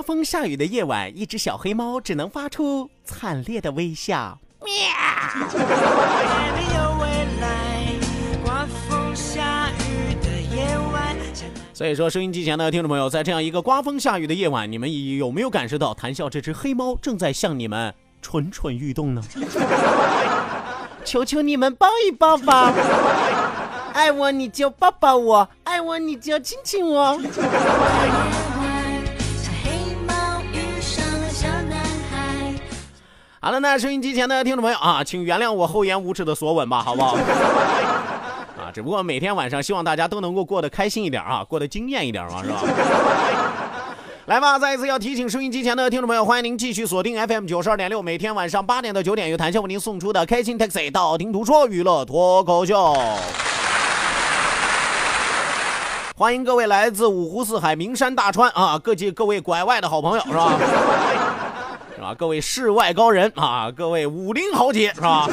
刮风下雨的夜晚，一只小黑猫只能发出惨烈的微笑。喵。所以说，收音机前的听众朋友，在这样一个刮风下雨的夜晚，你们有没有感受到谈笑这只黑猫正在向你们蠢蠢欲动呢？求求你们抱一抱吧！爱我你就抱抱我，爱我你就亲亲我。好了，那收音机前的听众朋友啊，请原谅我厚颜无耻的索吻吧，好不好？啊，只不过每天晚上希望大家都能够过得开心一点啊，过得惊艳一点嘛，是吧？来吧，再一次要提醒收音机前的听众朋友，欢迎您继续锁定 FM 九十二点六，每天晚上八点到九点由谭笑为您送出的开心 Taxi 道听途说娱乐脱口秀。欢迎各位来自五湖四海、名山大川啊，各界各位拐外的好朋友，是吧？各位世外高人啊，各位武林豪杰是吧？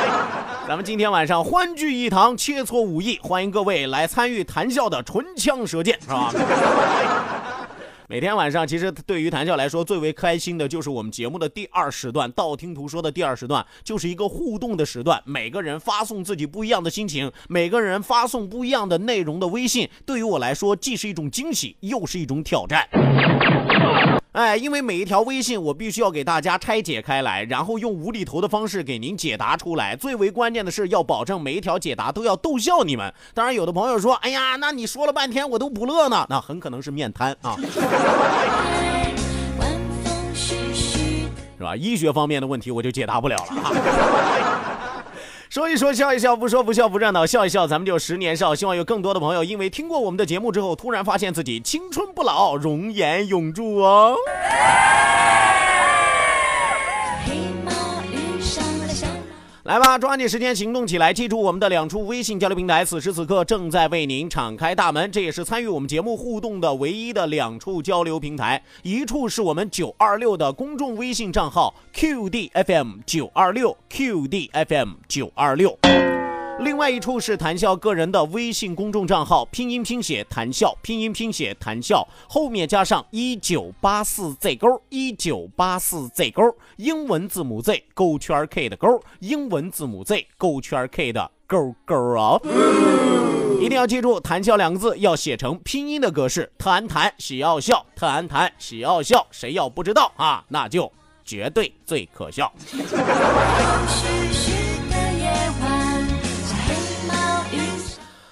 咱们今天晚上欢聚一堂，切磋武艺，欢迎各位来参与谈笑的唇枪舌剑是吧？每天晚上，其实对于谈笑来说，最为开心的就是我们节目的第二时段，道听途说的第二时段，就是一个互动的时段。每个人发送自己不一样的心情，每个人发送不一样的内容的微信，对于我来说，既是一种惊喜，又是一种挑战。哎，因为每一条微信我必须要给大家拆解开来，然后用无厘头的方式给您解答出来。最为关键的是要保证每一条解答都要逗笑你们。当然，有的朋友说：“哎呀，那你说了半天我都不乐呢。”那很可能是面瘫啊，是吧？医学方面的问题我就解答不了了啊。说一说，笑一笑，不说不笑不热闹，笑一笑，咱们就十年少。希望有更多的朋友，因为听过我们的节目之后，突然发现自己青春不老，容颜永驻哦。来吧，抓紧时间行动起来！记住我们的两处微信交流平台，此时此刻正在为您敞开大门。这也是参与我们节目互动的唯一的两处交流平台，一处是我们九二六的公众微信账号 QDFM 九二六 QDFM 九二六。另外一处是谈笑个人的微信公众账号，拼音拼写谈笑，拼音拼写谈笑，后面加上一九八四 Z 勾，一九八四 Z 勾，英文字母 Z 勾圈 K 的勾，英文字母 Z 勾圈 K 的勾勾啊！一定要记住，谈笑两个字要写成拼音的格式，谈谈喜要笑，特安谈喜要笑，谁要不知道啊，那就绝对最可笑。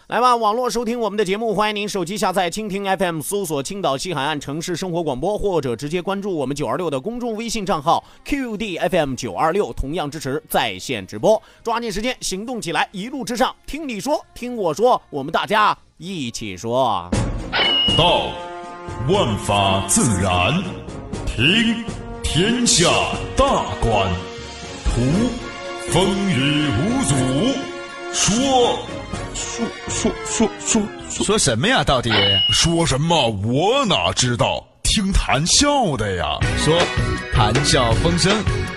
来吧，网络收听我们的节目，欢迎您手机下载蜻蜓 FM，搜索青岛西海岸城市生活广播，或者直接关注我们九二六的公众微信账号 QDFM 九二六，同样支持在线直播。抓紧时间行动起来，一路之上，听你说，听我说，我们大家一起说。道，万法自然；听，天下大观；图，风雨无阻；说。说说说说说什么呀？到底说什么？我哪知道？听谈笑的呀。说谈笑风生，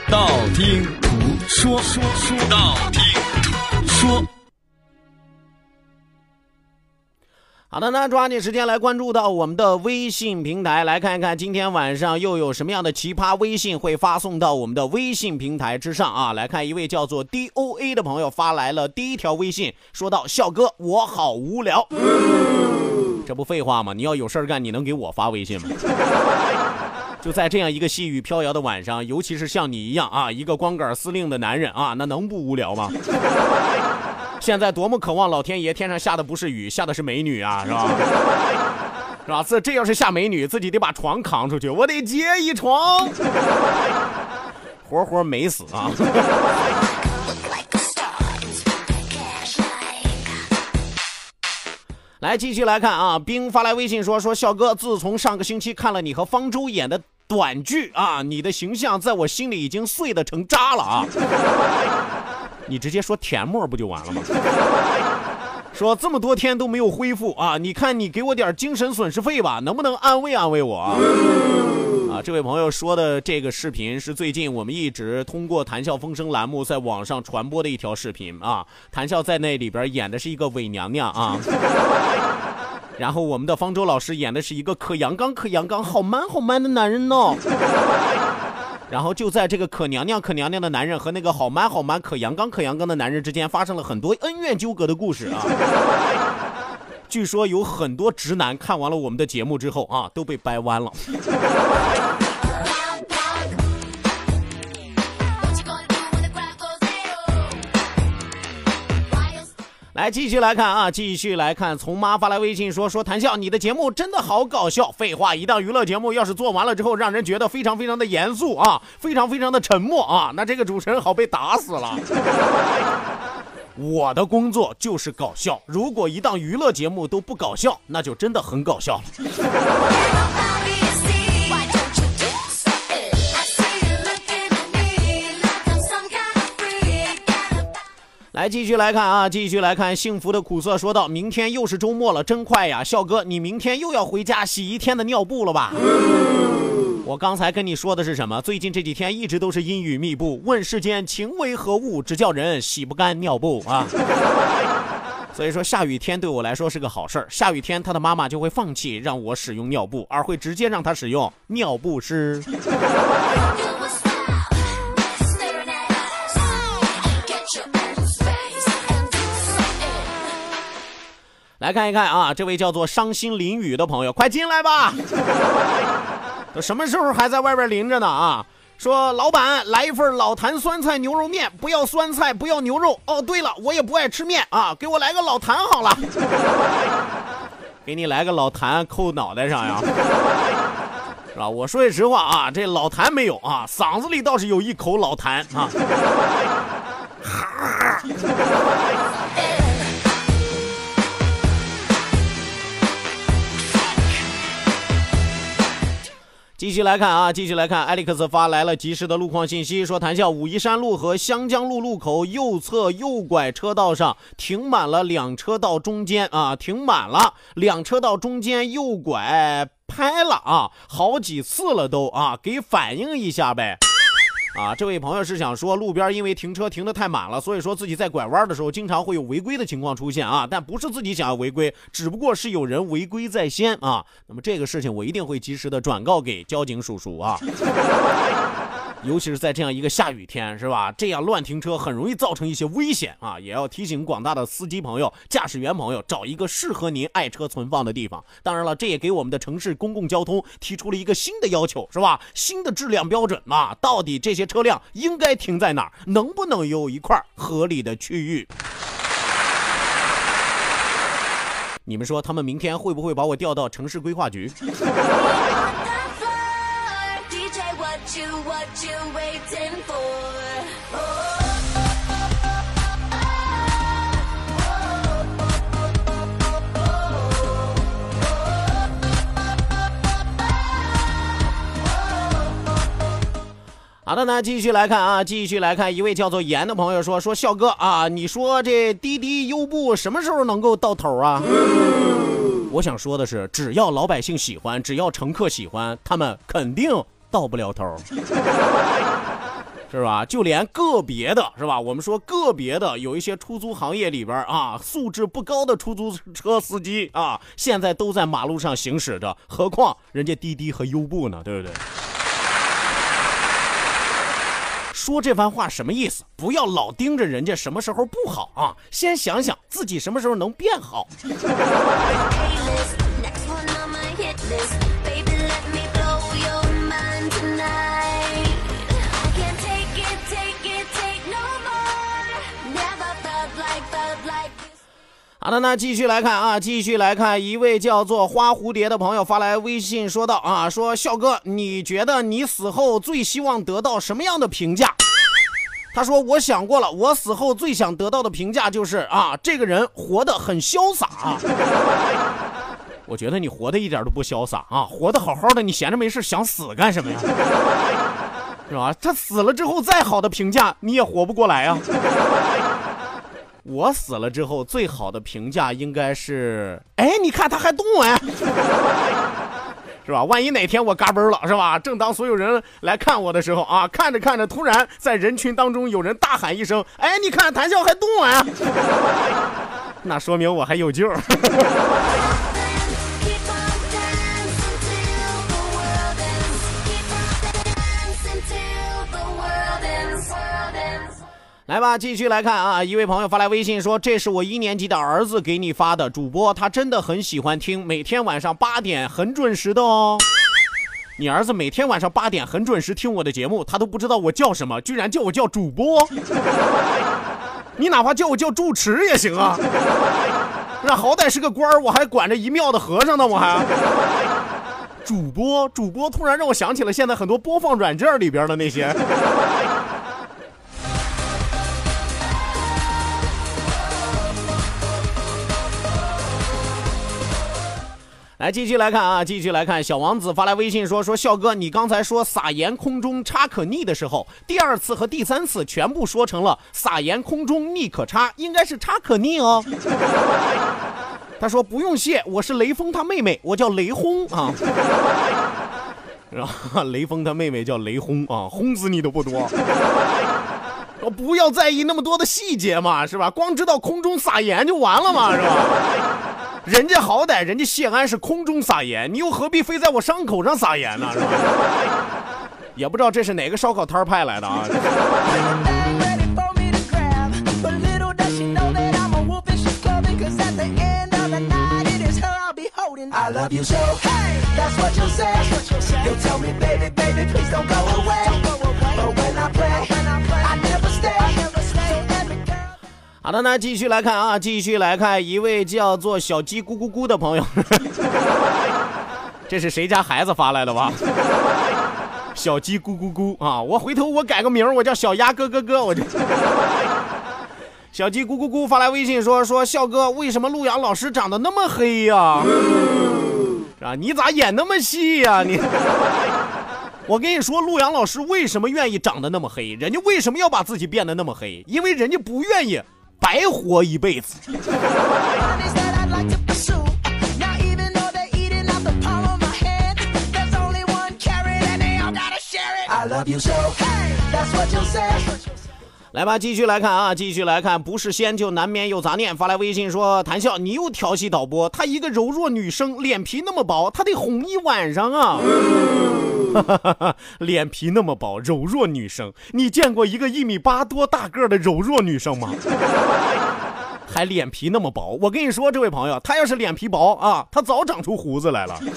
道听途说说说道听途说。好的，那抓紧时间来关注到我们的微信平台，来看一看今天晚上又有什么样的奇葩微信会发送到我们的微信平台之上啊！来看一位叫做 D O A 的朋友发来了第一条微信，说到：“笑哥，我好无聊。”这不废话吗？你要有事儿干，你能给我发微信吗？就在这样一个细雨飘摇的晚上，尤其是像你一样啊，一个光杆司令的男人啊，那能不无聊吗？现在多么渴望老天爷天上下的不是雨，下的是美女啊，是吧？是吧？这这要是下美女，自己得把床扛出去，我得接一床，活活美死啊！来，继续来看啊，冰发来微信说说，笑哥，自从上个星期看了你和方舟演的短剧啊，你的形象在我心里已经碎的成渣了啊。你直接说甜沫不就完了吗？说这么多天都没有恢复啊！你看你给我点精神损失费吧，能不能安慰安慰我啊？这位朋友说的这个视频是最近我们一直通过谈笑风生栏目在网上传播的一条视频啊。谈笑在那里边演的是一个伪娘娘啊，然后我们的方舟老师演的是一个可阳刚可阳刚、好 man 好 man 的男人呢。然后就在这个可娘娘可娘娘的男人和那个好 man 好 man 可阳刚可阳刚的男人之间发生了很多恩怨纠葛的故事啊。据说有很多直男看完了我们的节目之后啊，都被掰弯了。来继续来看啊，继续来看。从妈发来微信说说谈笑，你的节目真的好搞笑。废话，一档娱乐节目要是做完了之后，让人觉得非常非常的严肃啊，非常非常的沉默啊，那这个主持人好被打死了。我的工作就是搞笑，如果一档娱乐节目都不搞笑，那就真的很搞笑了。来继续来看啊，继续来看幸福的苦涩。说道：“明天又是周末了，真快呀！笑哥，你明天又要回家洗一天的尿布了吧？我刚才跟你说的是什么？最近这几天一直都是阴雨密布，问世间情为何物，只叫人洗不干尿布啊！所以说下雨天对我来说是个好事儿。下雨天他的妈妈就会放弃让我使用尿布，而会直接让他使用尿不湿。来看一看啊，这位叫做伤心淋雨的朋友，快进来吧！都什么时候还在外边淋着呢啊？说老板来一份老坛酸菜牛肉面，不要酸菜，不要牛肉。哦，对了，我也不爱吃面啊，给我来个老坛好了。给你来个老坛扣脑袋上呀，是吧？我说句实话啊，这老坛没有啊，嗓子里倒是有一口老坛啊。继续来看啊，继续来看，艾利克斯发来了及时的路况信息，说谈笑武夷山路和湘江路路口右侧右拐车道上停满了两车道中间啊，停满了两车道中间右拐拍了啊，好几次了都啊，给反应一下呗。啊，这位朋友是想说，路边因为停车停的太满了，所以说自己在拐弯的时候经常会有违规的情况出现啊，但不是自己想要违规，只不过是有人违规在先啊。那么这个事情我一定会及时的转告给交警叔叔啊。尤其是在这样一个下雨天，是吧？这样乱停车很容易造成一些危险啊！也要提醒广大的司机朋友、驾驶员朋友，找一个适合您爱车存放的地方。当然了，这也给我们的城市公共交通提出了一个新的要求，是吧？新的质量标准嘛！到底这些车辆应该停在哪儿？能不能有一块合理的区域？你们说他们明天会不会把我调到城市规划局？好的，那继续来看啊，继续来看，一位叫做严的朋友说：“说笑哥啊，你说这滴滴优步什么时候能够到头啊？”我想说的是，只要老百姓喜欢，只要乘客喜欢，他们肯定到不了头。是吧？就连个别的，是吧？我们说个别的有一些出租行业里边啊，素质不高的出租车司机啊，现在都在马路上行驶着，何况人家滴滴和优步呢，对不对？说这番话什么意思？不要老盯着人家什么时候不好啊，先想想自己什么时候能变好。好的，那继续来看啊，继续来看一位叫做花蝴蝶的朋友发来微信说道啊，说笑哥，你觉得你死后最希望得到什么样的评价？他说我想过了，我死后最想得到的评价就是啊，这个人活得很潇洒。我觉得你活的一点都不潇洒啊，活得好好的，你闲着没事想死干什么呀？是吧？他死了之后再好的评价你也活不过来啊。我死了之后，最好的评价应该是，哎，你看他还动哎，是吧？万一哪天我嘎嘣了，是吧？正当所有人来看我的时候啊，看着看着，突然在人群当中有人大喊一声：“哎，你看谭笑还动哎！” 那说明我还有救。来吧，继续来看啊！一位朋友发来微信说：“这是我一年级的儿子给你发的，主播他真的很喜欢听，每天晚上八点很准时的哦。你儿子每天晚上八点很准时听我的节目，他都不知道我叫什么，居然叫我叫主播。你哪怕叫我叫住持也行啊，那好歹是个官儿，我还管着一庙的和尚呢，我还主播主播，突然让我想起了现在很多播放软件里边的那些。”来继续来看啊，继续来看，小王子发来微信说：“说笑哥，你刚才说撒盐空中差可逆的时候，第二次和第三次全部说成了撒盐空中逆可差，应该是差可逆哦。”他说：“不用谢，我是雷锋他妹妹，我叫雷轰啊。”然后雷锋他妹妹叫雷轰啊，轰死你都不多。我不要在意那么多的细节嘛，是吧？光知道空中撒盐就完了嘛，是吧？人家好歹人家谢安是空中撒盐，你又何必非在我伤口上撒盐呢？是吧？也不知道这是哪个烧烤摊派来的啊。好的，那继续来看啊，继续来看一位叫做小鸡咕咕咕的朋友，这是谁家孩子发来的吧？小鸡咕咕咕啊，我回头我改个名，我叫小鸭咯咯咯，我就。小鸡咕咕咕发来微信说说笑哥，为什么陆阳老师长得那么黑呀？啊，你咋演那么细呀你？我跟你说，陆阳老师为什么愿意长得那么黑？人家为什么要把自己变得那么黑？因为人家不愿意。白活一辈子。来吧，继续来看啊，继续来看，不是仙就难免有杂念。发来微信说：“谭笑，你又调戏导播，她一个柔弱女生，脸皮那么薄，她得哄一晚上啊。”脸皮那么薄，柔弱女生，你见过一个一米八多大个的柔弱女生吗？还脸皮那么薄，我跟你说，这位朋友，她要是脸皮薄啊，她早长出胡子来了。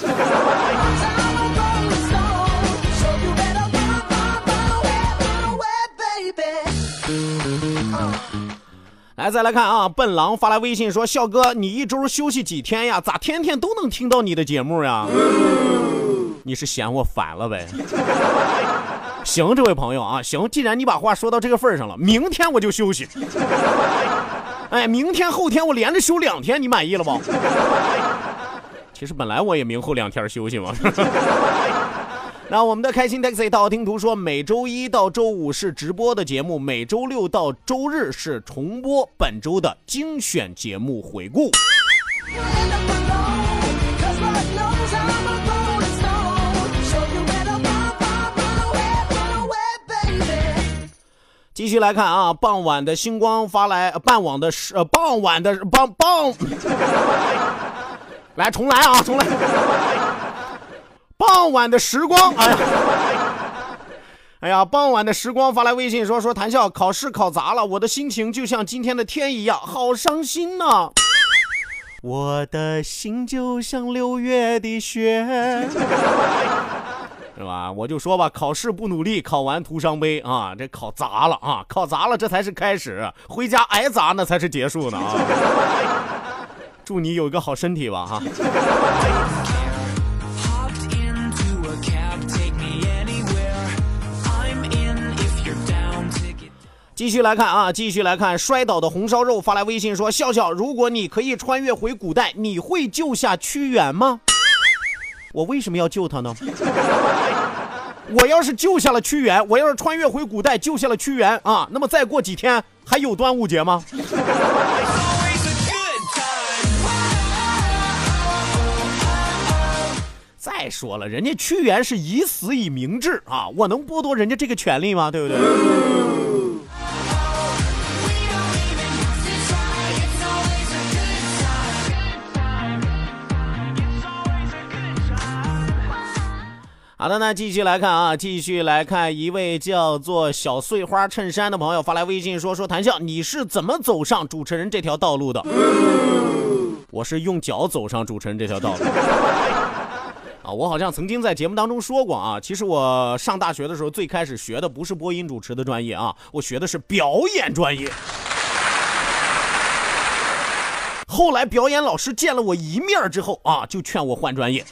来，再来看啊！笨狼发来微信说：“笑哥，你一周休息几天呀？咋天天都能听到你的节目呀？你是嫌我烦了呗？” 行，这位朋友啊，行，既然你把话说到这个份儿上了，明天我就休息。哎，明天后天我连着休两天，你满意了不？其实本来我也明后两天休息嘛。那我们的开心 taxi 道听途说，每周一到周五是直播的节目，每周六到周日是重播本周的精选节目回顾。继续来看啊，傍晚的星光发来，傍晚的时，呃，傍晚的傍傍，来重来啊，重来。傍晚的时光，哎呀，哎呀，傍晚的时光发来微信说说谈笑考试考砸了，我的心情就像今天的天一样，好伤心呐。我的心就像六月的雪。是吧？我就说吧，考试不努力，考完徒伤悲啊！这考砸了啊，考砸了，这才是开始，回家挨砸那才是结束呢啊！祝你有一个好身体吧哈！继续来看啊，继续来看，摔倒的红烧肉发来微信说：笑笑，如果你可以穿越回古代，你会救下屈原吗？我为什么要救他呢？我要是救下了屈原，我要是穿越回古代救下了屈原啊，那么再过几天还有端午节吗？再说了，人家屈原是以死以明志啊，我能剥夺人家这个权利吗？对不对？好的，那继续来看啊，继续来看一位叫做小碎花衬衫的朋友发来微信说：“说谈笑，你是怎么走上主持人这条道路的？”我是用脚走上主持人这条道路。啊，我好像曾经在节目当中说过啊，其实我上大学的时候最开始学的不是播音主持的专业啊，我学的是表演专业。后来表演老师见了我一面之后啊，就劝我换专业。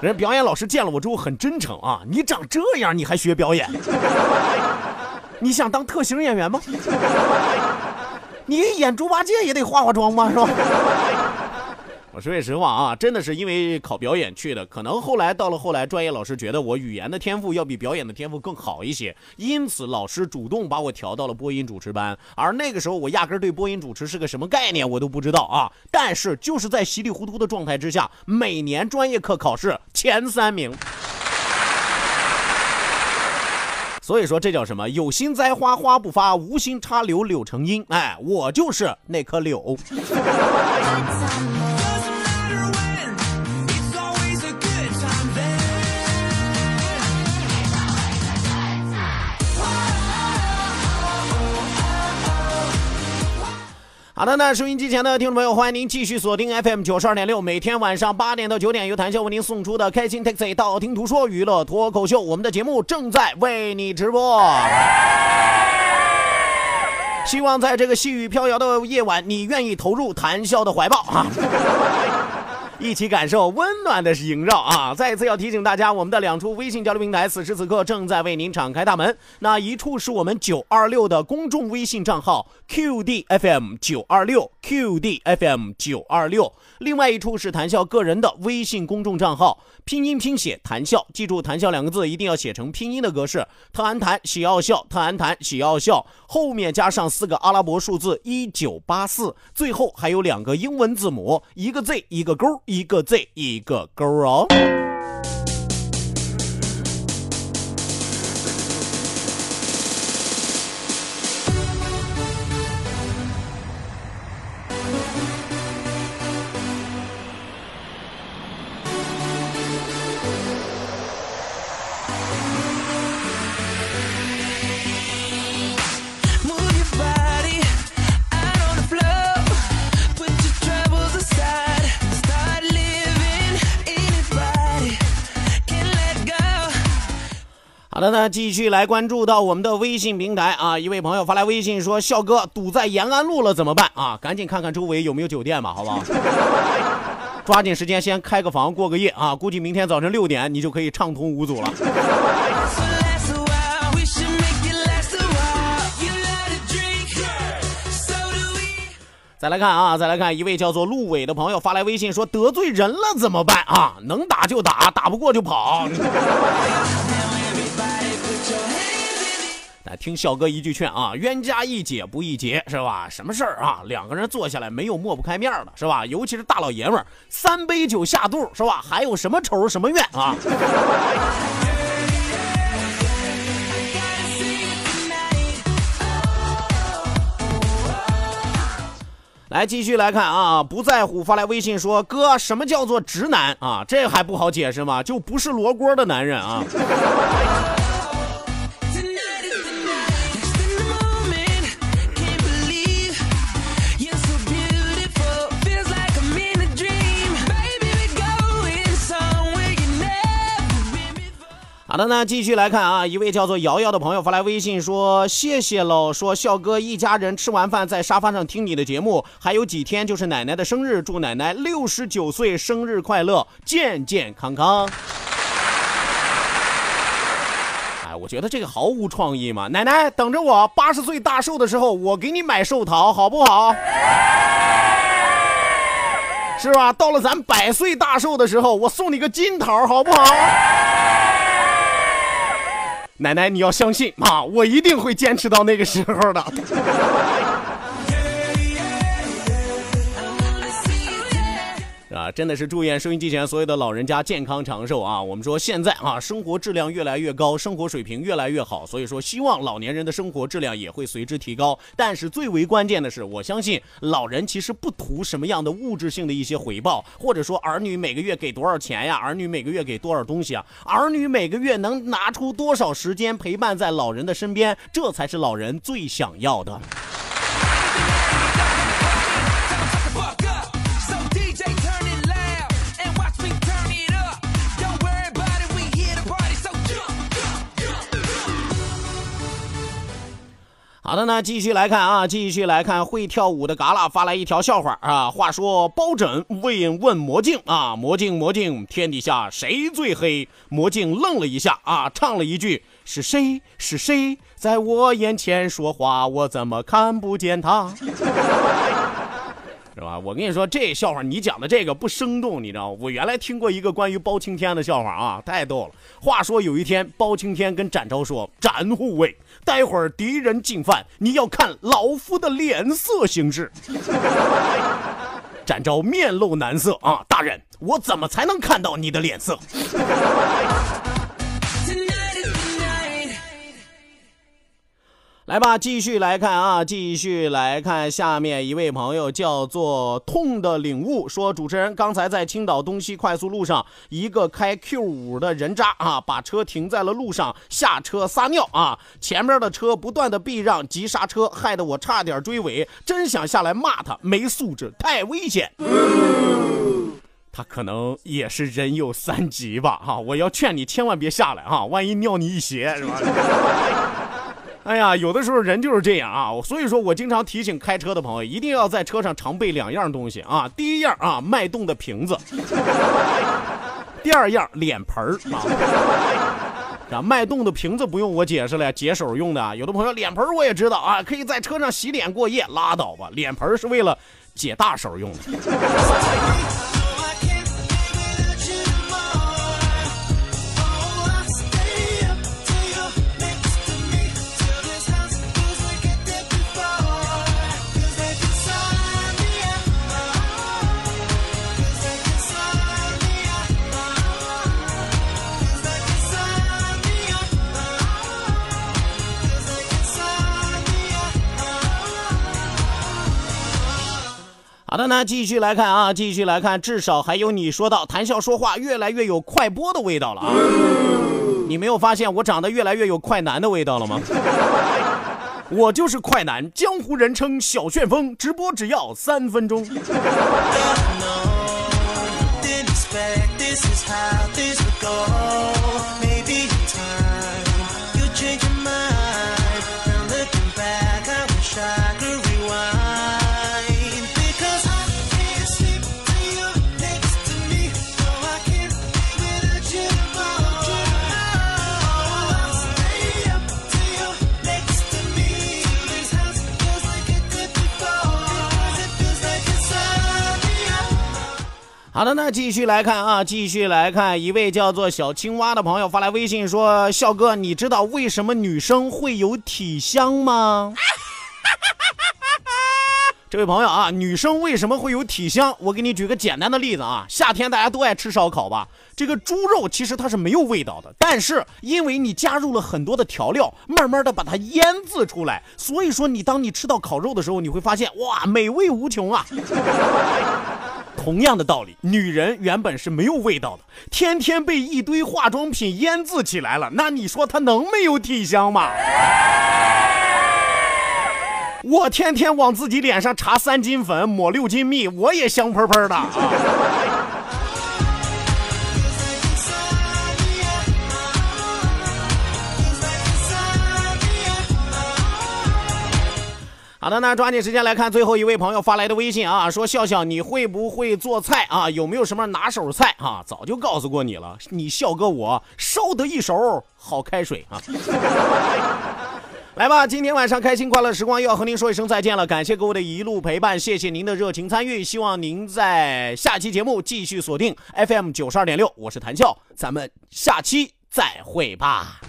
人表演老师见了我之后很真诚啊，你长这样你还学表演？你想当特型演员吗？你演猪八戒也得化化妆吗？是吧？我说句实话啊，真的是因为考表演去的。可能后来到了后来，专业老师觉得我语言的天赋要比表演的天赋更好一些，因此老师主动把我调到了播音主持班。而那个时候，我压根儿对播音主持是个什么概念我都不知道啊。但是就是在稀里糊涂的状态之下，每年专业课考试前三名。所以说这叫什么？有心栽花花不发，无心插柳柳成荫。哎，我就是那棵柳。好的，那收音机前的听众朋友，欢迎您继续锁定 FM 九十二点六，每天晚上八点到九点，由谭笑为您送出的开心 Taxi 道听途说娱乐脱口秀，我们的节目正在为你直播。希望在这个细雨飘摇的夜晚，你愿意投入谈笑的怀抱啊！一起感受温暖的萦绕啊！再次要提醒大家，我们的两处微信交流平台此时此刻正在为您敞开大门。那一处是我们九二六的公众微信账号 QDFM 九二六 QDFM 九二六，另外一处是谈笑个人的微信公众账号，拼音拼写谈笑，记住谈笑两个字一定要写成拼音的格式，特安谈喜奥笑，特安谈喜奥笑，后面加上四个阿拉伯数字一九八四，最后还有两个英文字母，一个 Z 一个勾。一个 Z，一个勾哦。继续来关注到我们的微信平台啊，一位朋友发来微信说：“笑哥堵在延安路了，怎么办啊？赶紧看看周围有没有酒店吧，好不好？抓紧时间先开个房过个夜啊！估计明天早晨六点你就可以畅通无阻了。”再来看啊，再来看一位叫做陆伟的朋友发来微信说：“得罪人了怎么办啊？能打就打，打不过就跑。”来听小哥一句劝啊冤家宜解不宜结是吧？什么事儿啊？两个人坐下来没有抹不开面的是吧？尤其是大老爷们儿三杯酒下肚是吧？还有什么仇什么怨啊？来继续来看啊不在乎发来微信说哥什么叫做直男？啊这还不好解释吗？就不是罗锅的男人啊。好的呢，继续来看啊，一位叫做瑶瑶的朋友发来微信说：“谢谢喽，说笑哥一家人吃完饭在沙发上听你的节目，还有几天就是奶奶的生日，祝奶奶六十九岁生日快乐，健健康康。”哎，我觉得这个毫无创意嘛，奶奶等着我八十岁大寿的时候，我给你买寿桃，好不好？是吧？到了咱百岁大寿的时候，我送你个金桃，好不好？奶奶，你要相信啊，我一定会坚持到那个时候的。真的是祝愿收音机前所有的老人家健康长寿啊！我们说现在啊，生活质量越来越高，生活水平越来越好，所以说希望老年人的生活质量也会随之提高。但是最为关键的是，我相信老人其实不图什么样的物质性的一些回报，或者说儿女每个月给多少钱呀，儿女每个月给多少东西啊，儿女每个月能拿出多少时间陪伴在老人的身边，这才是老人最想要的。好的呢，继续来看啊，继续来看会跳舞的嘎啦发来一条笑话啊。话说包拯问问魔镜啊，魔镜魔镜，天底下谁最黑？魔镜愣了一下啊，唱了一句：是谁是谁在我眼前说话？我怎么看不见他？是吧？我跟你说，这笑话你讲的这个不生动，你知道吗？我原来听过一个关于包青天的笑话啊，太逗了。话说有一天，包青天跟展昭说：“展护卫。”待会儿敌人进犯，你要看老夫的脸色行事。展昭面露难色啊，大人，我怎么才能看到你的脸色？来吧，继续来看啊，继续来看下面一位朋友叫做痛的领悟说，主持人刚才在青岛东西快速路上，一个开 Q 五的人渣啊，把车停在了路上，下车撒尿啊，前面的车不断的避让急刹车，害得我差点追尾，真想下来骂他没素质，太危险。他可能也是人有三急吧，哈，我要劝你千万别下来哈，万一尿你一鞋是吧？哎呀，有的时候人就是这样啊，所以说我经常提醒开车的朋友，一定要在车上常备两样东西啊。第一样啊，脉动的瓶子；第二样，脸盆儿啊。脉动的瓶子不用我解释了，解手用的。有的朋友脸盆我也知道啊，可以在车上洗脸过夜，拉倒吧。脸盆是为了解大手用的。那，继续来看啊，继续来看，至少还有你说到谈笑说话越来越有快播的味道了啊！你没有发现我长得越来越有快男的味道了吗？我就是快男，江湖人称小旋风，直播只要三分钟。好的，那继续来看啊，继续来看一位叫做小青蛙的朋友发来微信说：“笑哥，你知道为什么女生会有体香吗？” 这位朋友啊，女生为什么会有体香？我给你举个简单的例子啊，夏天大家都爱吃烧烤吧？这个猪肉其实它是没有味道的，但是因为你加入了很多的调料，慢慢的把它腌制出来，所以说你当你吃到烤肉的时候，你会发现哇，美味无穷啊！同样的道理，女人原本是没有味道的，天天被一堆化妆品腌制起来了，那你说她能没有体香吗？我天天往自己脸上擦三斤粉，抹六斤蜜，我也香喷喷的好的，那抓紧时间来看最后一位朋友发来的微信啊，说笑笑你会不会做菜啊？有没有什么拿手菜啊？早就告诉过你了，你笑哥我烧得一手好开水啊！来吧，今天晚上开心快乐时光又要和您说一声再见了，感谢各位的一路陪伴，谢谢您的热情参与，希望您在下期节目继续锁定 FM 九十二点六，我是谭笑，咱们下期再会吧。